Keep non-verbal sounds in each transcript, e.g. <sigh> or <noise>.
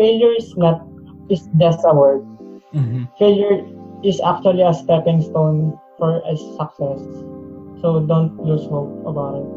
failure is not is just a word. Mhm. Failure is actually a stepping stone for a success. So don't lose hope about it.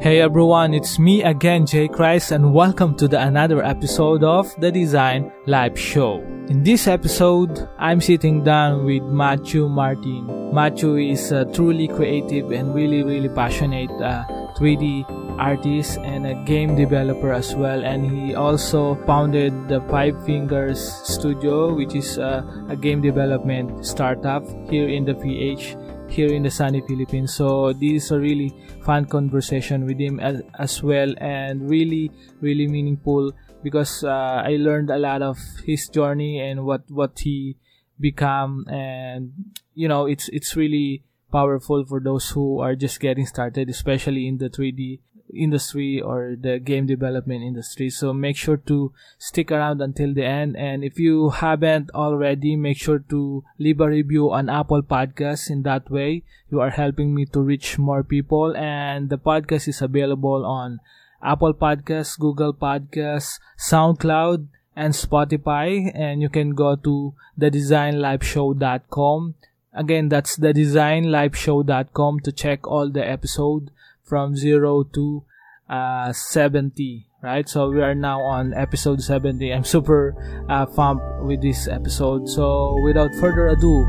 Hey everyone, it's me again, Jay Christ, and welcome to the another episode of the Design Live Show. In this episode, I'm sitting down with Matthew Martin. Matthew is a truly creative and really, really passionate uh, 3D artist and a game developer as well. And he also founded the Five Fingers Studio, which is uh, a game development startup here in the PH here in the sunny Philippines. So this is a really fun conversation with him as, as well and really really meaningful because uh, I learned a lot of his journey and what what he become and you know it's it's really powerful for those who are just getting started especially in the 3D industry or the game development industry. So make sure to stick around until the end. And if you haven't already make sure to leave a review on apple podcasts. In that way you are helping me to reach more people. And the podcast is available on apple podcasts google podcasts soundcloud and spotify. And you can go to thedesignliveshow.com again that's thedesignliveshow.com to check all the episode from 0 to uh, 70 right so we are now on episode 70 i'm super uh, pumped with this episode so without further ado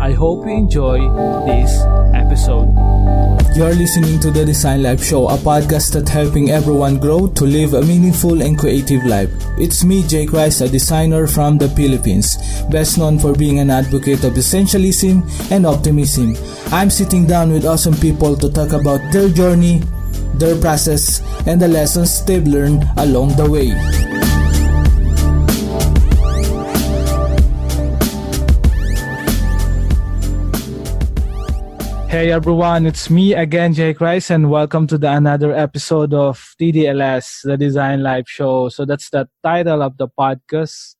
i hope you enjoy this episode You're listening to the Design Life Show, a podcast that helping everyone grow to live a meaningful and creative life. It's me, Jay Christ, a designer from the Philippines, best known for being an advocate of essentialism and optimism. I'm sitting down with awesome people to talk about their journey, their process, and the lessons they've learned along the way. Hey everyone, it's me again, Jay Christ, and welcome to the another episode of TDLS, the Design Live Show. So that's the title of the podcast,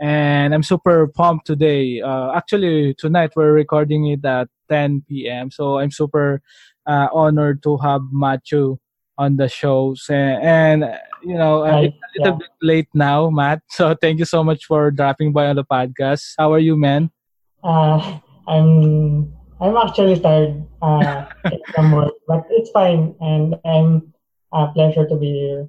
and I'm super pumped today. Uh, actually, tonight we're recording it at 10 p.m. So I'm super uh, honored to have Matthew on the show, So- and you know uh, Hi, it's a little yeah. bit late now, Matt. <laughs> So thank you so much for dropping by on the podcast. How are you, man? Uh, I'm I'm actually tired uh, <laughs> from work, but it's fine, and I'm a pleasure to be here.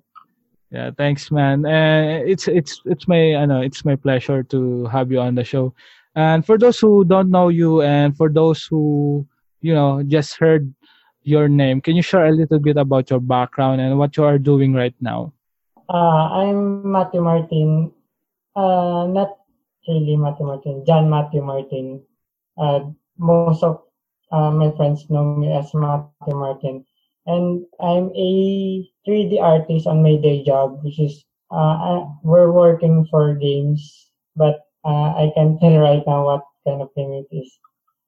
Yeah, thanks, man. Uh, it's it's it's my I know it's my pleasure to have you on the show. And for those who don't know you, and for those who you know just heard your name, can you share a little bit about your background and what you are doing right now? Uh, I'm Matthew Martin. Uh, not really Matthew Martin, John Matthew Martin. Uh, most of uh, my friends know me as Matthew Martin. And I'm a 3D artist on my day job, which is uh, I, we're working for games, but uh, I can <laughs> tell right now what kind of game it is.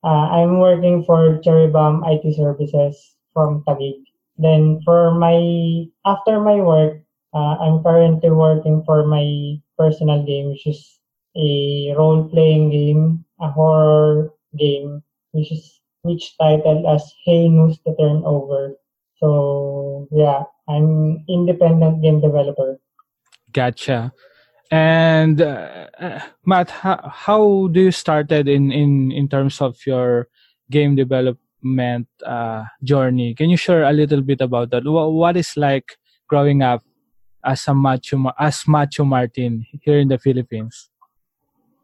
Uh, I'm working for Cherry Bomb IT Services from Taguig. Then for my after my work, uh, I'm currently working for my personal game, which is a role-playing game, a horror game, which is which titled as Hey News the Turnover. So yeah, I'm independent game developer. Gotcha. And uh, uh, Matt, how, how do you started in in in terms of your game development uh, journey? Can you share a little bit about that? What, what is like growing up as a macho as macho Martin here in the Philippines?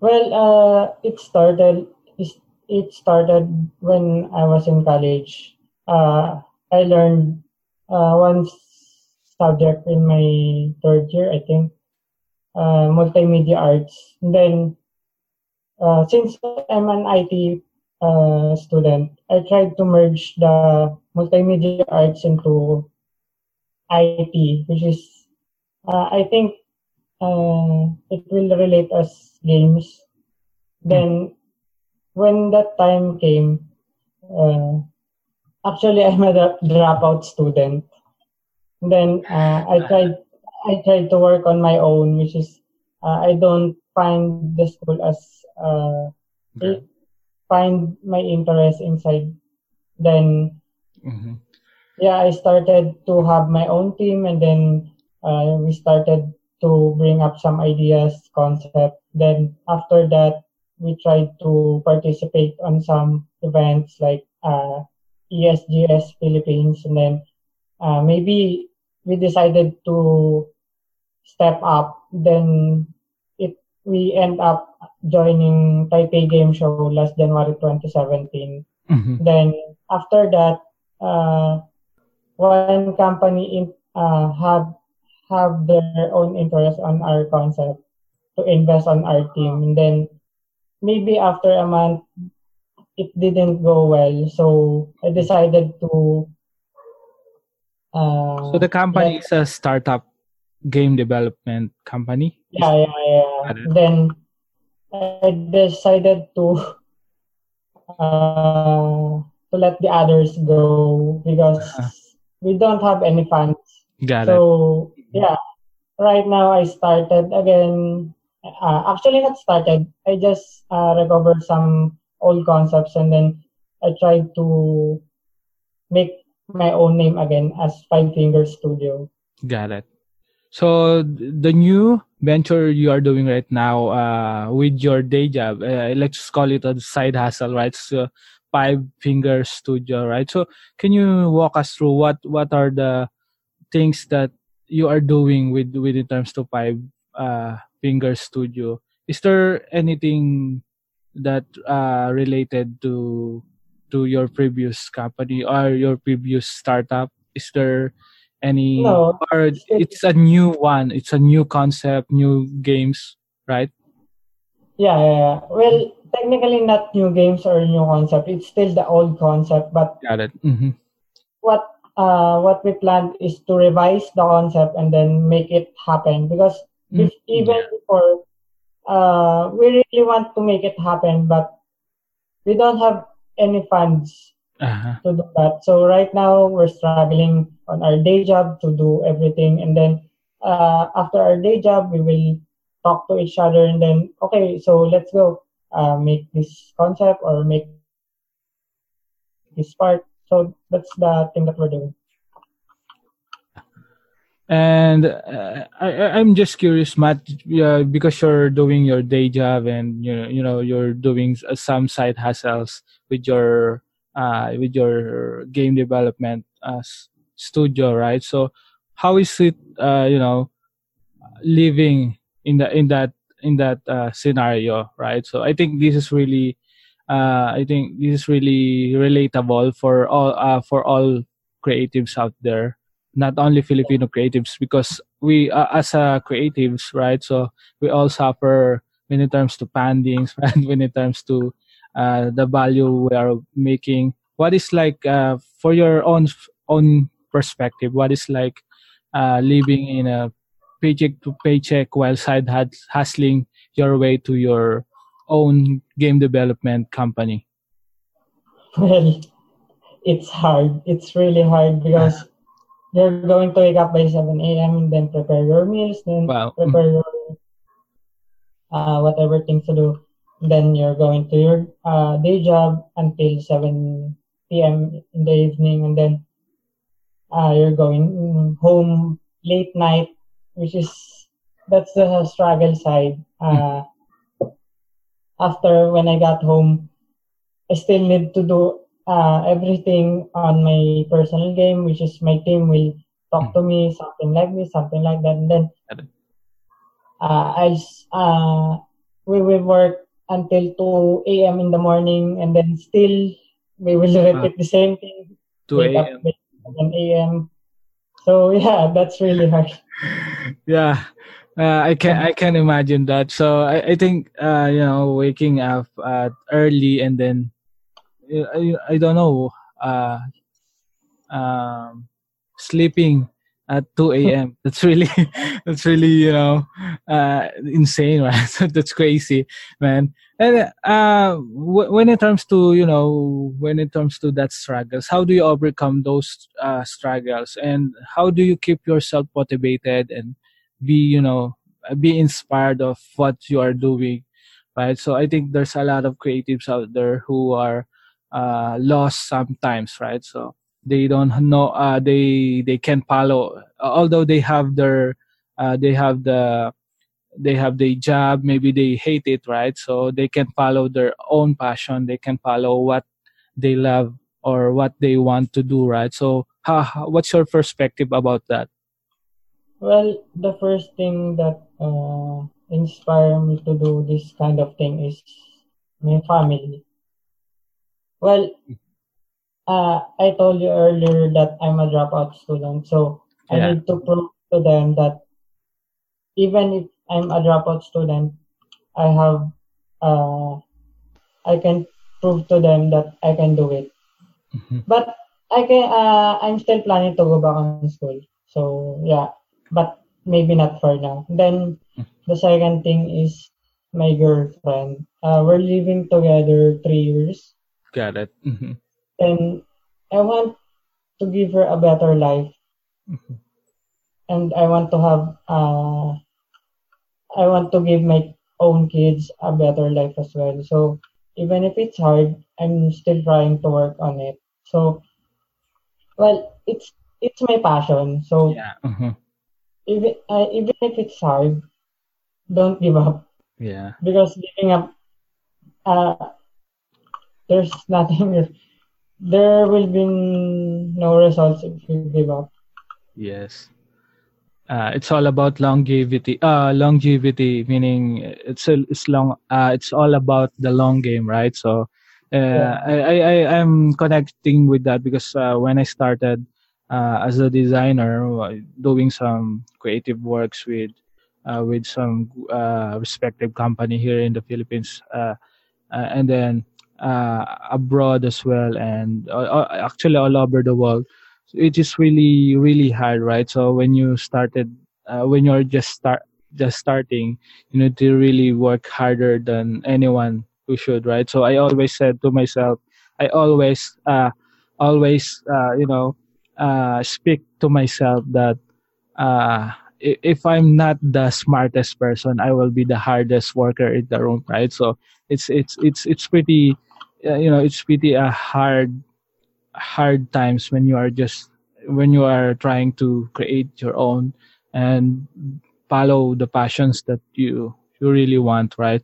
Well, uh, it started. It started when I was in college. Uh, I learned uh, one subject in my third year, I think, uh, multimedia arts. And then, uh, since I'm an IT uh, student, I tried to merge the multimedia arts into IT, which is, uh, I think, uh, it will relate as games. Then, when that time came, actually I'm a dro- <laughs> dropout student. Then uh, I tried I tried to work on my own, which is uh, I don't find the school as uh, Okay. find my interest inside. Then Mhm. yeah, I started to have my own team, and then uh, we started to bring up some ideas, concept. Then after that, we tried to participate on some events like uh, ESGS Philippines, and then uh, maybe we decided to step up. Then it we end up joining Taipei Game Show last January 2017. Mhm. Then after that, uh, one company in, uh, have have their own interest on our concept to invest on our team. And then maybe after a month, it didn't go well. So I decided to. Uh, So the company is a startup game development company. yeah, yeah, yeah. Then I decided to uh, to let the others go because Uh-huh. we don't have any funds. Got it. So yeah, right now I started again. Uh, actually, not started. I just uh, recovered some old concepts and then I tried to make my own name again as Five Fingers Studio. Got it. So the new venture you are doing right now uh, with your day job, uh, let's call it a side hustle, right? So Five Finger Studio, right? So can you walk us through what what are the things that you are doing with with in terms to Five uh, Finger Studio? Is there anything that uh, related to to your previous company or your previous startup? Is there any No, or it's a new one it's a new concept new games right Yeah, yeah, yeah. Well, technically not new games or new concept. It's still the old concept, but got it mm-hmm. what uh what we planned is to revise the concept and then make it happen because Mm, bef- even before uh we really want to make it happen but we don't have any funds uh-huh. to do that. So right now we're struggling on our day job to do everything. And then uh after our day job we will talk to each other and then okay so let's go uh make this concept or make this part. So that's the thing that we're doing and uh, I, i'm just curious matt uh, because you're doing your day job and you know, you know you're doing some side hustles with your uh, with your game development uh, studio right? So how is it uh, you know living in the in that in that uh, scenario right? So i think this is really i think this is really relatable for all for all creatives out there not only filipino creatives because we uh, as a creatives right so we all suffer when it comes to pandings right when it comes to uh, the value we are making what is like uh, for your own own perspective what is like uh, living in a paycheck to paycheck while side hustling your way to your own game development company. <laughs> well it's hard it's really hard because you're going to wake up by 7 a.m and then prepare your meals then Wow. prepare your uh, whatever things to do. Then you're going to your uh, day job until 7 p.m. in the evening, and then uh, you're going home late night, which is that's the struggle side. Uh, after when I got home, I still need to do uh, everything on my personal game, which is my team will talk to me, something like this, something like that, and then uh, I uh, we will work until 2 a.m. in the morning, and then still we will repeat the same thing. 2 a.m. by 7 a.m. So <laughs> yeah, that's really <laughs> hard. yeah uh, i can i can imagine that so i, I think uh, you know waking up uh, early and then I, I don't know uh, um, sleeping at 2 <laughs> a.m that's really <laughs> that's really you know uh, insane <laughs> right that's crazy man. And uh, w- when it comes to you know when it comes to that struggles how do you overcome those uh, struggles? And how do you keep yourself motivated and be you know be inspired of what you are doing right? So i think there's a lot of creatives out there who are uh, lost sometimes right? So they don't know uh, they they can follow. Although they have their uh, they have the they have the job maybe they hate it right? So they can follow their own passion. They can follow what they love or what they want to do right? So what's your perspective about that? Well, the first thing that uh, inspired me to do this kind of thing is my family. Well, uh, I told you earlier that I'm a dropout student, so I need to prove to them that even if I'm a dropout student, I have, uh, I can prove to them that I can do it. Mhm. But I can, uh, I'm still planning to go back on school. So yeah, but maybe not for now. Then the second thing is my girlfriend. Uh, we're living together three years, got it Mhm. and I want to give her a better life, Mhm. and I want to have, uh, I want to give my own kids a better life as well. So even if it's hard, I'm still trying to work on it. So, well, it's it's my passion. So yeah Mhm. even uh, even if it's hard, don't give up yeah because giving up, uh, there's <laughs> nothing. There will be no results if you give up. Yes. Uh, it's all about longevity. Uh, longevity meaning it's a, it's long. Uh, it's all about the long game, right? So, uh, Yeah. I, I I am connecting with that because uh, when I started uh, as a designer, uh, doing some creative works with uh, with some uh, respective company here in the Philippines, uh, uh, and then uh, abroad as well, and uh, uh, actually all over the world. It is really really hard right? So when you started uh, when you're just start just starting you need to really work harder than anyone who should right? So i always said to myself i always uh always uh you know uh speak to myself that uh if i'm not the smartest person i will be the hardest worker in the room right? So it's it's it's it's pretty you know it's pretty a hard hard times when you are just when you are trying to create your own and follow the passions that you you really want right?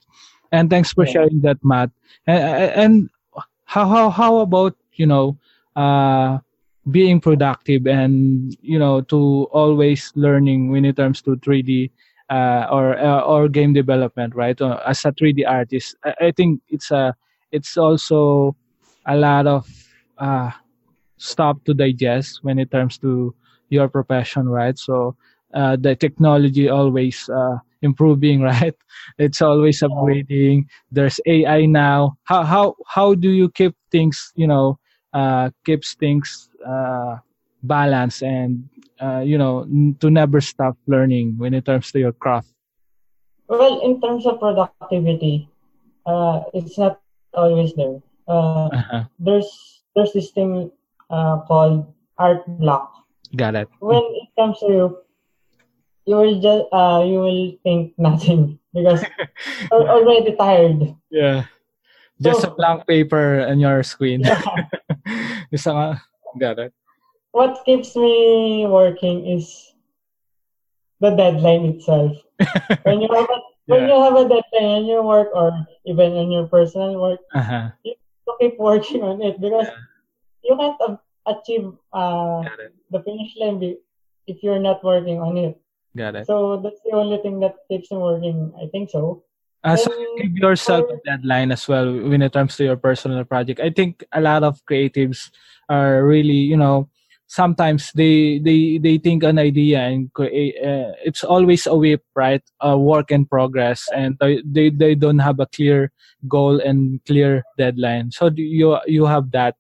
And thanks for Yeah. sharing that matt. And, and how how how about you know uh being productive and you know to always learning when it comes to 3d uh, or uh, or game development right? Uh, as a 3d artist I, I think it's a it's also a lot of uh, stuff to digest when it comes to your profession, right? So uh, the technology always uh, improving, <laughs> right? It's always upgrading. There's AI now. How how how do you keep things, you know, uh, keeps things uh, balanced and uh, you know n- to never stop learning when it comes to your craft? Well, in terms of productivity, uh, it's not always there. Uh, Uh-huh. there's there's this thing uh, called art block. Got it. When it comes to you, you will just uh, you will think <laughs> nothing because <laughs> you're already tired. Yeah. Just a blank paper and your screen. Yeah. <laughs> Isang, ah, got it. What keeps me working is the deadline itself. When you have a when you have a deadline in your work or even in your personal work, Uh-huh. you keep working on it because you can't achieve uh, the finish line if you're not working on it. Got it. So that's the only thing that keeps me working. I think so. Uh, so you give yourself a deadline as well when it comes to your personal project. I think a lot of creatives are really, you know, sometimes they they they think an idea and create. Uh, it's always a WIP, right? A work in progress, and they they, don't have a clear goal and clear deadline. So do you you have that?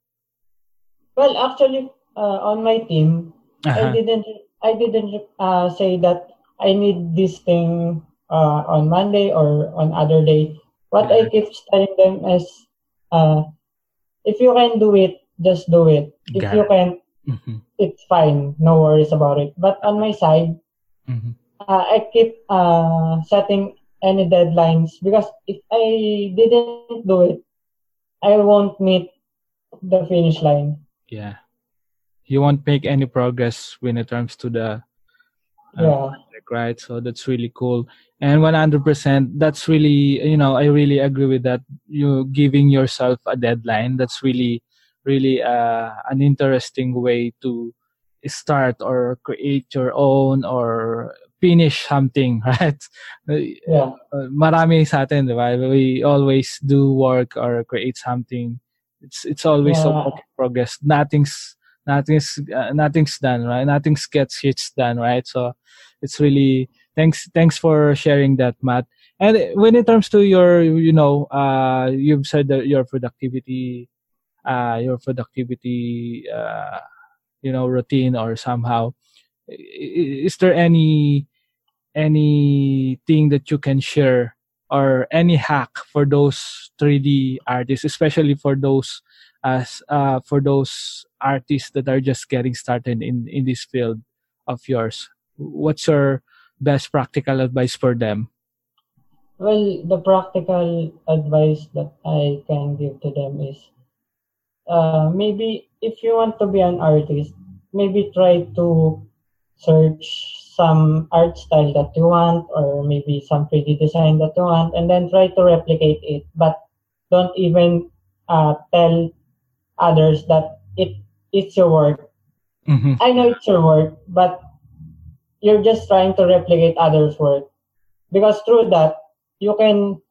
Well, actually, uh, on my team, I Uh-huh. didn't I didn't uh, say that I need this thing uh, on Monday or on other day. What I keep telling them is, uh, if you can do it, just do it. If Got you it. can't, Mhm. it's fine. No worries about it. But on my side, Mhm. uh, I keep uh, setting any deadlines because if I didn't do it, I won't meet the finish line. Yeah. You won't make any progress when it comes to the uh, Yeah. project. right? So that's really cool. And 100%, that's really, you know, I really agree with that. You giving yourself a deadline. That's really, really uh, an interesting way to start or create your own or finish something, <laughs> right? Yeah. Uh, marami sa atin, di ba? We always do work or create something. It's it's always a work in progress. Nothing's nothing's uh, nothing's done, right? Nothing's gets hits done, right? So it's really thanks thanks for sharing that, Matt. And when it comes to your, you know, uh, you've said that your productivity, uh, your productivity, uh, you know, routine or somehow, is there any anything that you can share or any hack for those 3D artists, especially for those as uh, for those artists that are just getting started in in this field of yours? What's your best practical advice for them? Well, the practical advice that I can give to them is uh, maybe if you want to be an artist, maybe try to search some art style that you want or maybe some 3D design that you want and then try to replicate it. But don't even uh, tell others that it it's your work. Mm-hmm. I know it's your work, but you're just trying to replicate others' work because through that you can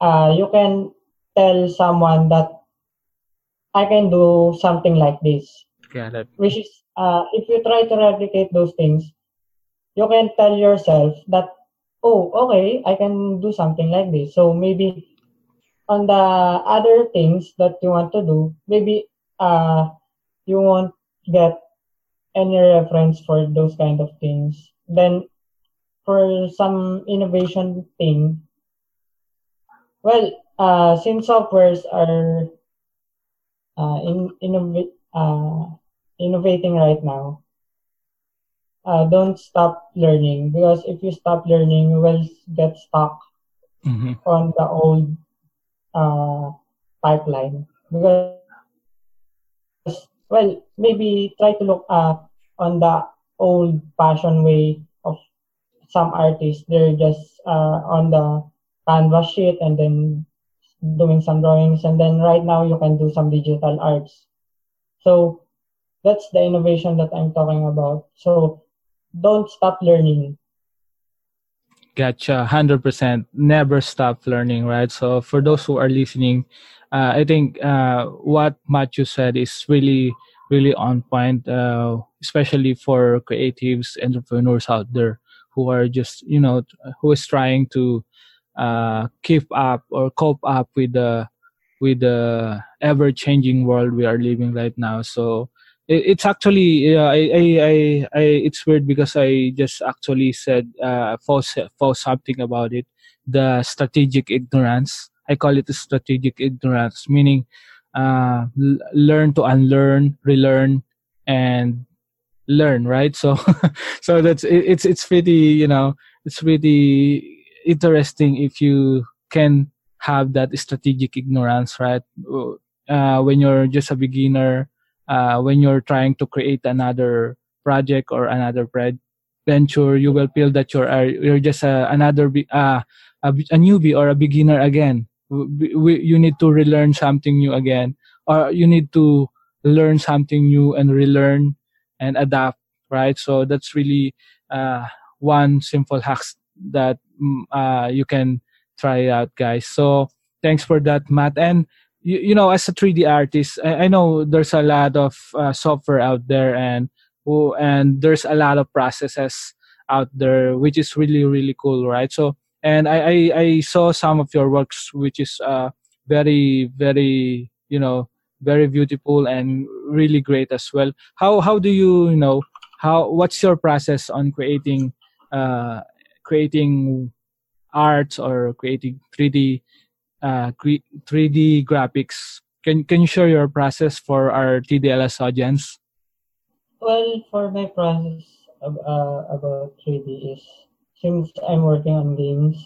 uh, you can tell someone that I can do something like this. Got it. Which is uh, if you try to replicate those things, you can tell yourself that oh okay I can do something like this. So maybe on the other things that you want to do, maybe uh, you won't get any reference for those kind of things. Then for some innovation thing, well, uh, since softwares are uh, in, innov- uh, innovating right now, uh, don't stop learning because if you stop learning, you will get stuck Mm-hmm. on the old uh, pipeline because well maybe try to look uh, on the old fashion way of some artists they're just uh, on the canvas sheet and then doing some drawings and then right now you can do some digital arts so that's the innovation that i'm talking about so don't stop learning Gotcha, hundred percent. Never stop learning, right? So for those who are listening, uh, I think uh, what Matthew said is really, really on point, uh, especially for creatives, entrepreneurs out there who are just, you know, who is trying to uh, keep up or cope up with the with the ever changing world we are living right now. So it, it's actually uh, I, I, I, I it's weird because I just actually said uh, false false something about it. The strategic ignorance. I call it strategic ignorance, meaning uh, l- learn to unlearn, relearn, and learn. Right. So <laughs> so that's it, it's it's pretty you know it's pretty interesting if you can have that strategic ignorance, right? Uh, when you're just a beginner uh, when you're trying to create another project or another venture, you will feel that you're uh, you're just a, another be- uh, a, a newbie or a beginner again. We, you need to relearn something new again, or you need to learn something new and relearn and adapt. Right. So that's really uh, one simple hack that uh, you can try it out, guys. So thanks for that, Matt. And you, you know as a 3d artist I, I know there's a lot of uh, software out there and and there's a lot of processes out there which is really really cool right so and i i, I saw some of your works which is uh very very you know very beautiful and really great as well how how do you you know how what's your process on creating uh creating art or creating 3d uh, 3D graphics. Can can you share your process for our TDLS audience? Well, for my process of, uh, about 3D is since I'm working on games,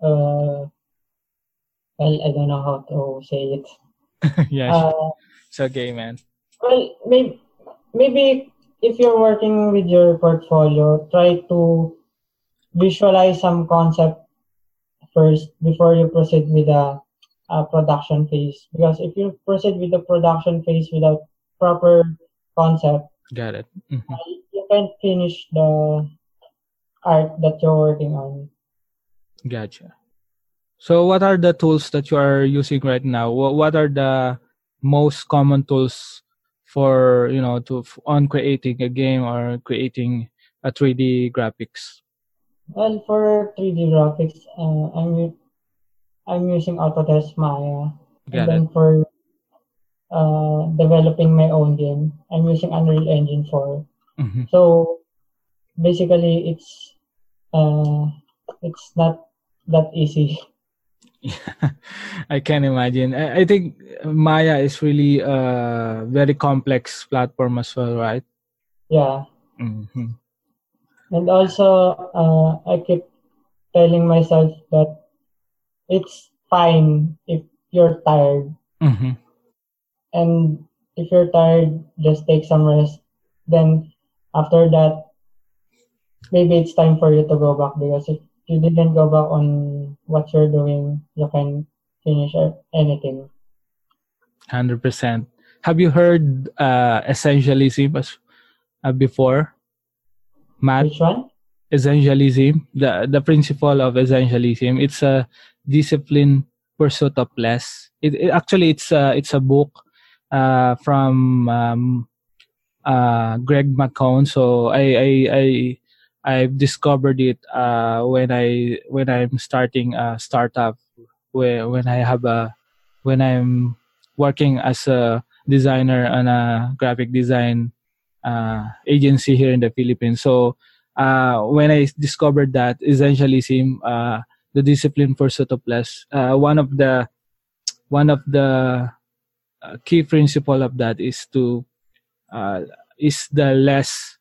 uh, well, I don't know how to say it. <laughs> yeah, Uh, it's okay, man. well, maybe maybe if you're working with your portfolio, try to visualize some concept first before you proceed with the uh, production phase. Because if you proceed with the production phase without proper concept, got it. Mm-hmm. Uh, you can't finish the art that you're working on. Gotcha. So, what are the tools that you are using right now? What are the most common tools for you know to on creating a game or creating a 3D graphics? Well, for 3D graphics, uh, I'm I'm using Autodesk Maya. Got and then it. for uh, developing my own game, I'm using Unreal Engine 4. Mm-hmm. So basically, it's uh, it's not that easy. <laughs> <laughs> I can imagine. I, I think Maya is really a very complex platform as well, right? Yeah. Mm-hmm. And also, uh, I keep telling myself that it's fine if you're tired. Mm-hmm. And if you're tired, just take some rest. Then after that, maybe it's time for you to go back because if you didn't go back on what you're doing, you can finish anything. Hundred percent. Have you heard uh, essentialism uh, before? Matt? Which one? Essentialism. The the principle of essentialism. It's a discipline pursuit of less. It, it actually it's a it's a book uh, from um, uh, Greg McKeown. So I I I I've discovered it uh, when I when I'm starting a startup where when I have a when I'm working as a designer on a graphic design uh, agency here in the Philippines. So uh, when I discovered that essentialism, uh, the discipline pursuit of less, uh, one of the one of the uh, key principle of that is to uh, is the less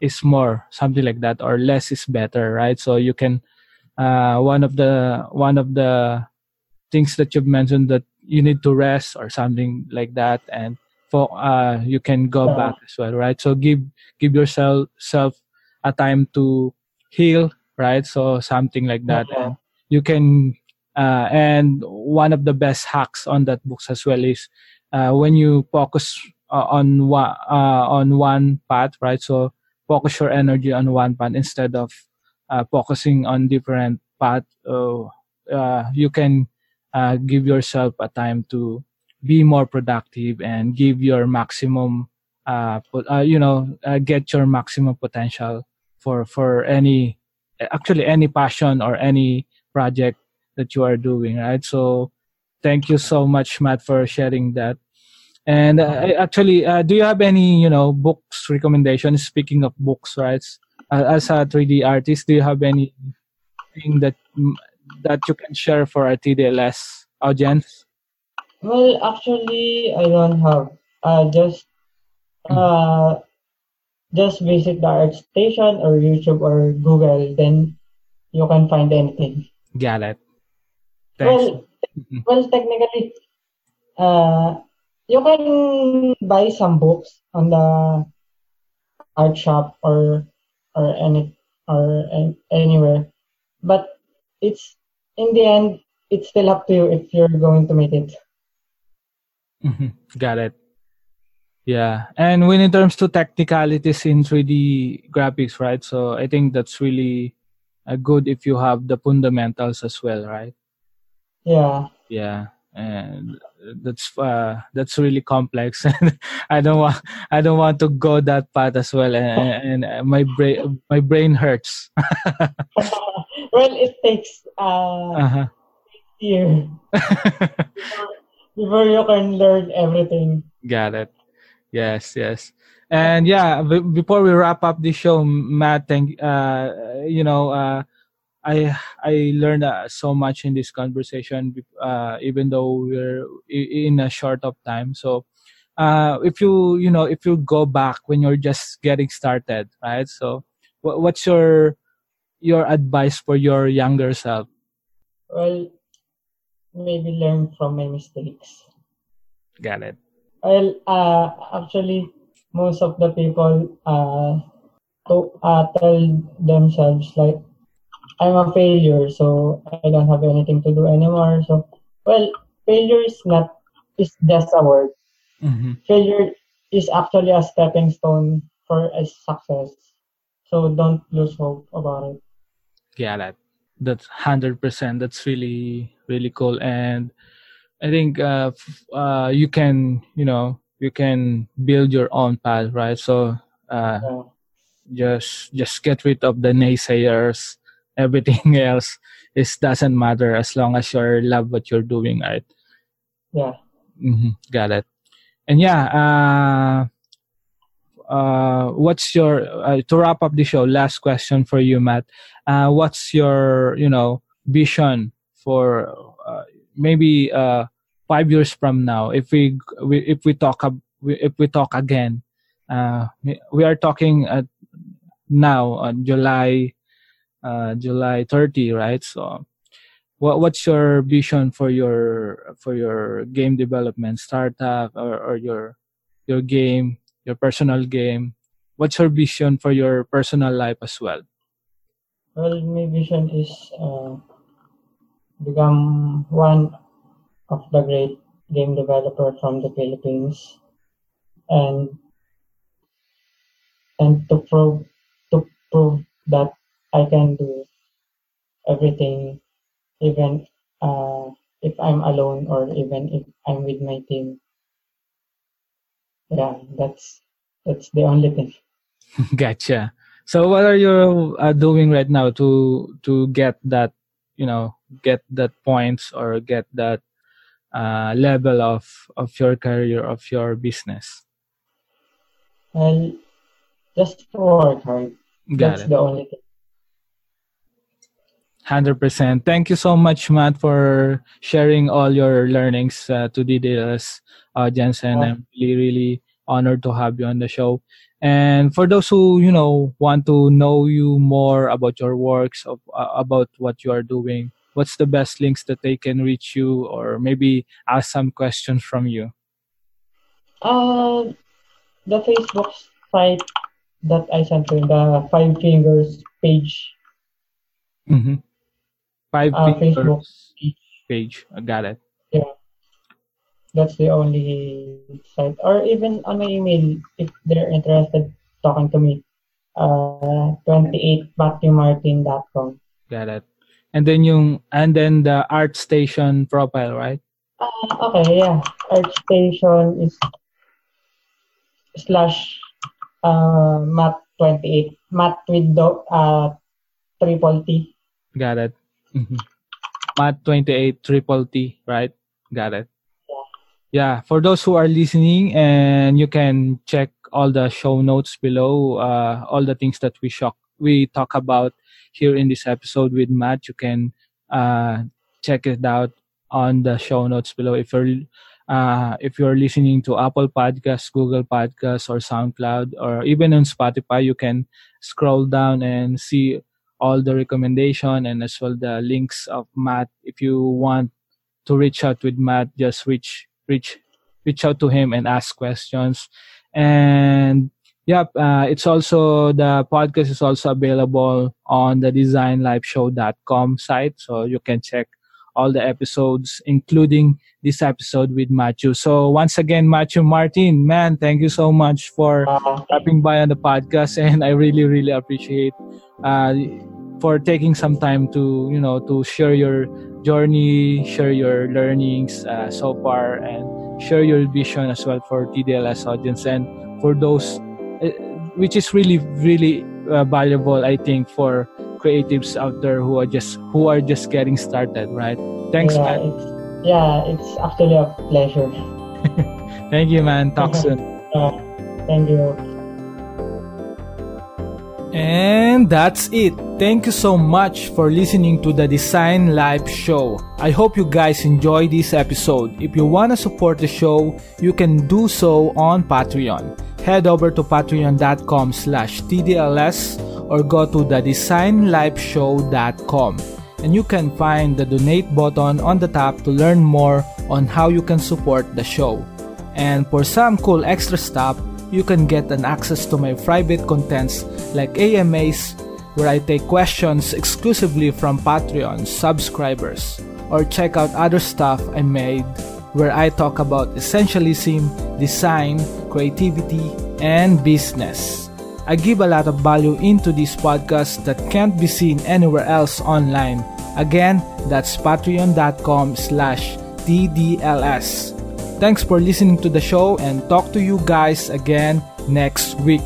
is more something like that or less is better right so you can uh, one of the one of the things that you've mentioned that you need to rest or something like that and for uh, you can go back as well right? So give give yourself self a time to heal right? So something like that. And you can uh, and one of the best hacks on that books as well is uh, when you focus uh, on one uh, on one path right? So focus your energy on one path instead of uh, focusing on different path. Uh, you can give yourself a time to be more productive and give your maximum uh, you know get your maximum potential for for any actually any passion or any project that you are doing, right? So thank you so much, Matt, for sharing that. And uh, actually, uh, do you have any, you know, books recommendations? Speaking of books, right? Uh, as a 3D artist, do you have anything that that you can share for a TDLS audience? Well, actually, I don't have. Uh, just uh, just visit the art station or YouTube or Google. Then you can find anything. Got it. Thanks. Well, mm-hmm. well, technically, uh, you can buy some books on the art shop or or any or anywhere, but it's in the end, it's still up to you if you're going to make it. Mm-hmm. Got it. Yeah, and when in terms to technicalities in 3D graphics, right? So I think that's really uh, good if you have the fundamentals as well, right? Yeah. Yeah, and that's uh, that's really complex, <laughs> and I don't want I don't want to go that path as well, and, and my brain my brain hurts. <laughs> <laughs> well, it takes uh, uh-huh. year before, you can learn everything. Got it. Yes, yes and yeah b- before we wrap up the show matt thank uh you know uh i i learned uh, so much in this conversation uh even though we're in a short of time so uh if you you know if you go back when you're just getting started right so what's your your advice for your younger self well maybe learn from my mistakes got it well uh actually most of the people uh, to uh, tell themselves like I'm a failure, so I don't have anything to do anymore. So, well, failure is not is just a word. Mm-hmm. Failure is actually a stepping stone for a success. So don't lose hope about it. Yeah, that that's hundred percent. That's really really cool, and I think uh, f- uh, you can you know you can build your own path, right? So uh, Yeah. just just get rid of the naysayers. <laughs> Everything else is doesn't matter as long as you love what you're doing, right? Yeah. hmm Got it. And yeah, uh, uh, what's your uh, to wrap up the show? Last question for you, Matt. Uh, what's your you know vision for uh, maybe uh, five years from now? If we, we if we talk if we talk again, uh, we are talking now on July uh, July 30, right? So what what's your vision for your for your game development startup or, or your your game your personal game what's your vision for your personal life as well Well, my vision is uh, become one of the great game developer from the Philippines, and and to prove to prove that I can do everything, even uh, if I'm alone or even if I'm with my team. Yeah, that's that's the only thing. <laughs> gotcha so what are you uh, doing right now to to get that you know get that points or get that uh, level of of your career of your business Well, just work hard. got That's it the only thing. Hundred percent. Thank you so much, Matt, for sharing all your learnings uh, to the TDLS audience, and Yeah. I'm really, really honored to have you on the show. And for those who you know want to know you more about your works, of, uh, about what you are doing, what's the best links that they can reach you, or maybe ask some questions from you? Uh, the Facebook site that I sent you, the Five Fingers page, Mm-hmm. Five uh, fingers Facebook page. I got it. That's the only site. Or even on my email, if they're interested talking to me, uh, 28matthewmartin.com. Got it. And then yung and then the art station profile, right? Uh, okay, yeah. art station is slash uh, mat28. Mat with do, uh, triple T. Got it. Mm-hmm. Mat 28 triple T, right? Got it. Yeah, for those who are listening, and you can check all the show notes below, uh, all the things that we shock, we talk about here in this episode with Matt. You can uh, check it out on the show notes below. If you're uh, if you're listening to Apple Podcasts, Google Podcasts, or SoundCloud, or even on Spotify, you can scroll down and see all the recommendation and as well the links of Matt. If you want to reach out with Matt, just reach reach reach out to him and ask questions. And yep, uh, it's also the podcast is also available on the designlifeshow.com site, so you can check all the episodes, including this episode with Matthew. So once again, Matthew Martin, man, thank you so much for stopping by on the podcast, <laughs> and I really, really appreciate uh, for taking some time to you know to share your journey, share your learnings uh, so far, and share your vision as well for TDLS audience and for those, uh, which is really, really uh, valuable, I think, for creatives out there who are just who are just getting started. Right? Thanks, yeah, man. it's, yeah, it's actually a pleasure. <laughs> Thank you, man. Talk <laughs> soon. Uh, thank you. And that's it. Thank you so much for listening to the Design Live show. I hope you guys enjoy this episode. If you want to support the show, you can do so on Patreon. Head over to patreon.com slash TDLS or go to the designliveshow.com and you can find the donate button on the top to learn more on how you can support the show. And for some cool extra stuff, you can get an access to my private contents like AMAs, where I take questions exclusively from Patreon subscribers, or check out other stuff I made where I talk about essentialism, design, creativity, and business. I give a lot of value into this podcast that can't be seen anywhere else online. Again, that's patreon.com slash TDLS. Thanks for listening to the show and talk to you guys again next week.